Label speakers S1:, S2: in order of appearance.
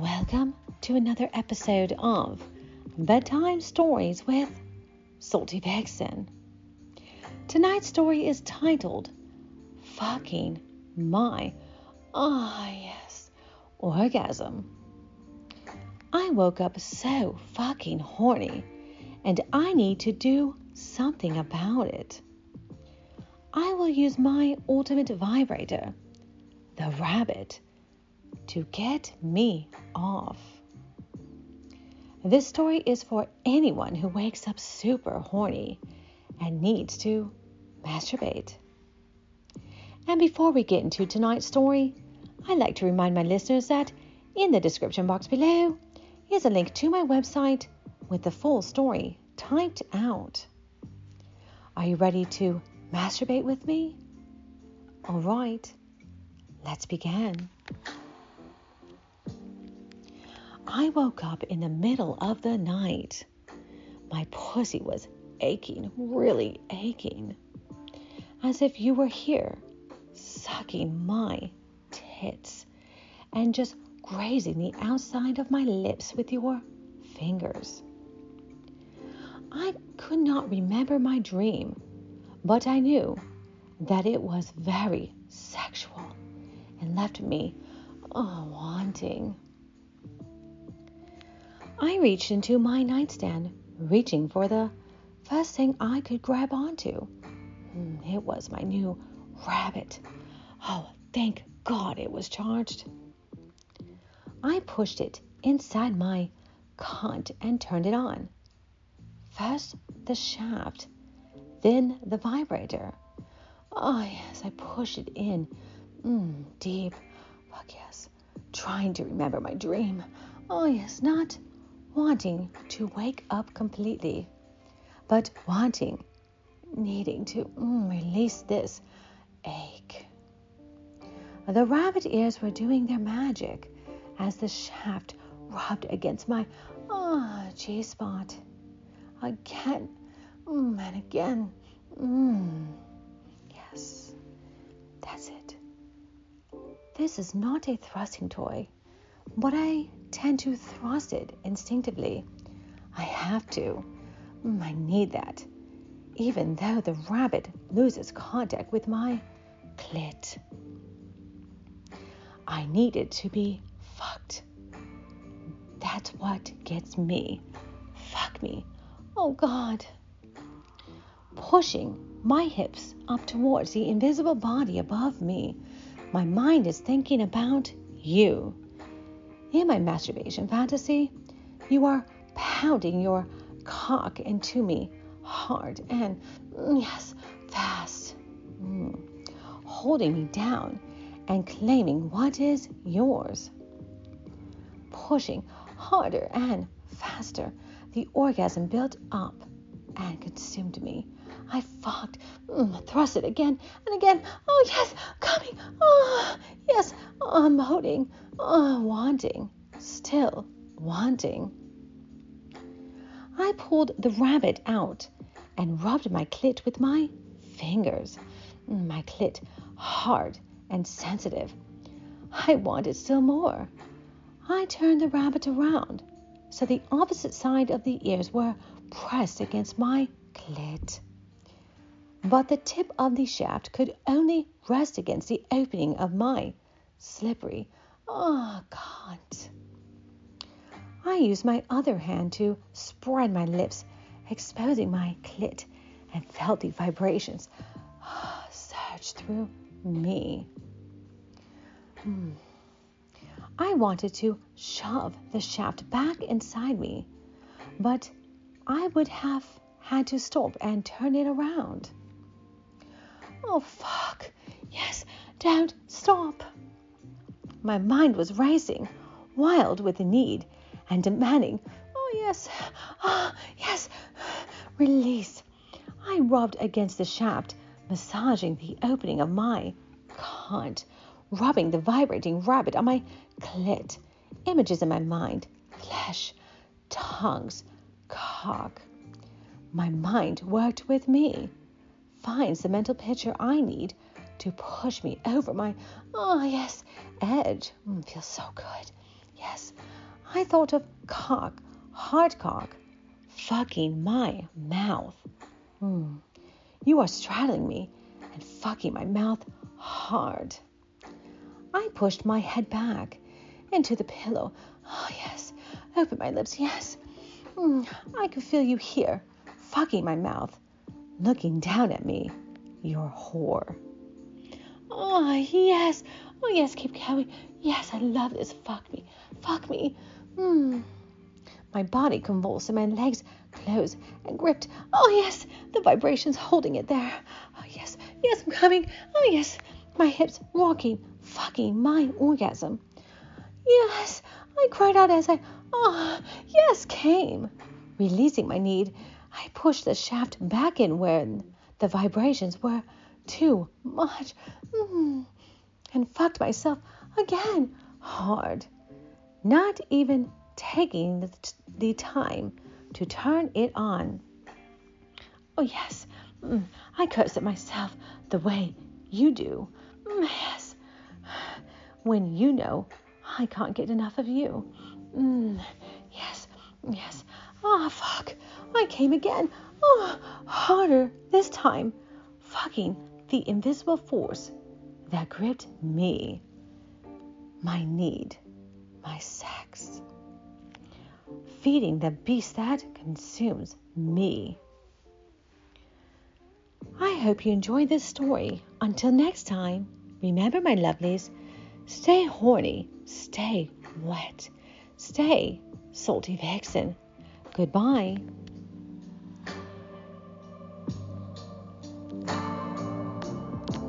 S1: Welcome to another episode of Bedtime Stories with Salty Vixen. Tonight's story is titled Fucking My Ah Yes Orgasm. I woke up so fucking horny and I need to do something about it. I will use my ultimate vibrator, the rabbit, to get me off. This story is for anyone who wakes up super horny and needs to masturbate. And before we get into tonight's story, I'd like to remind my listeners that in the description box below is a link to my website with the full story typed out. Are you ready to masturbate with me? All right, let's begin. I woke up in the middle of the night. My pussy was aching, really aching, as if you were here sucking my tits and just grazing the outside of my lips with your fingers. I could not remember my dream, but I knew that it was very sexual and left me oh, wanting. I reached into my nightstand, reaching for the first thing I could grab onto. Hmm, it was my new rabbit. Oh, thank God it was charged. I pushed it inside my cunt and turned it on. First the shaft, then the vibrator. Oh, yes, I pushed it in. Mm, deep. Fuck yes. Trying to remember my dream. Oh, yes, not wanting to wake up completely, but wanting, needing to mm, release this ache. The rabbit ears were doing their magic as the shaft rubbed against my ah oh, G spot. Again mm, and again. Mm. Yes, that's it. This is not a thrusting toy, but I tend to thrust it instinctively. I have to. Mm, I need that. Even though the rabbit loses contact with my clit. I need it to be fucked. That's what gets me. Fuck me. Oh God. Pushing my hips up towards the invisible body above me, my mind is thinking about you. In my masturbation fantasy, you are pounding your cock into me hard and, mm, yes, fast, mm, holding me down and claiming what is yours. Pushing harder and faster, the orgasm built up and consumed me. I fucked, mm, thrust it again and again. Oh, yes, coming. Oh, yes, emoting, oh, wanting, still wanting. I pulled the rabbit out and rubbed my clit with my fingers. My clit hard and sensitive. I wanted still more. I turned the rabbit around so the opposite side of the ears were pressed against my clit but the tip of the shaft could only rest against the opening of my slippery ah oh, cunt. I used my other hand to spread my lips, exposing my clit, and felt the vibrations surge through me. Hmm. I wanted to shove the shaft back inside me, but I would have had to stop and turn it around. Oh, fuck. Yes, don't stop. My mind was racing, wild with the need, and demanding, Oh, yes, ah, oh, yes, release. I rubbed against the shaft, massaging the opening of my cunt, rubbing the vibrating rabbit on my clit, images in my mind, flesh, tongues, cock. My mind worked with me finds the mental picture I need to push me over my, oh yes, edge. Mm, feels so good. Yes, I thought of cock, hard cock, fucking my mouth. Hmm. You are straddling me and fucking my mouth hard. I pushed my head back into the pillow. Oh, yes. Open my lips. Yes. Mm, I can feel you here, fucking my mouth, looking down at me. Your whore. Oh, yes. Oh, yes. Keep going. Yes, I love this. Fuck me. Fuck me. Mm. My body convulsed and my legs closed and gripped. Oh, yes. The vibrations holding it there. Oh, yes. Yes, I'm coming. Oh, yes. My hips rocking, fucking my orgasm. Yes, I cried out as I, oh, yes, came. Releasing my need, I pushed the shaft back in where the vibrations were too much mm, and fucked myself again hard, not even taking the, the time to turn it on. Oh, yes, mm, I curse at myself the way you do. Mm, yes, when you know I can't get enough of you. Mm, yes, yes. Ah, oh, fuck. I came again. Oh, harder this time. Fucking the invisible force that gripped me. My need. My sex. Feeding the beast that consumes me. I hope you enjoyed this story. Until next time, remember, my lovelies, stay horny Stay wet. Stay, salty vixen. Goodbye.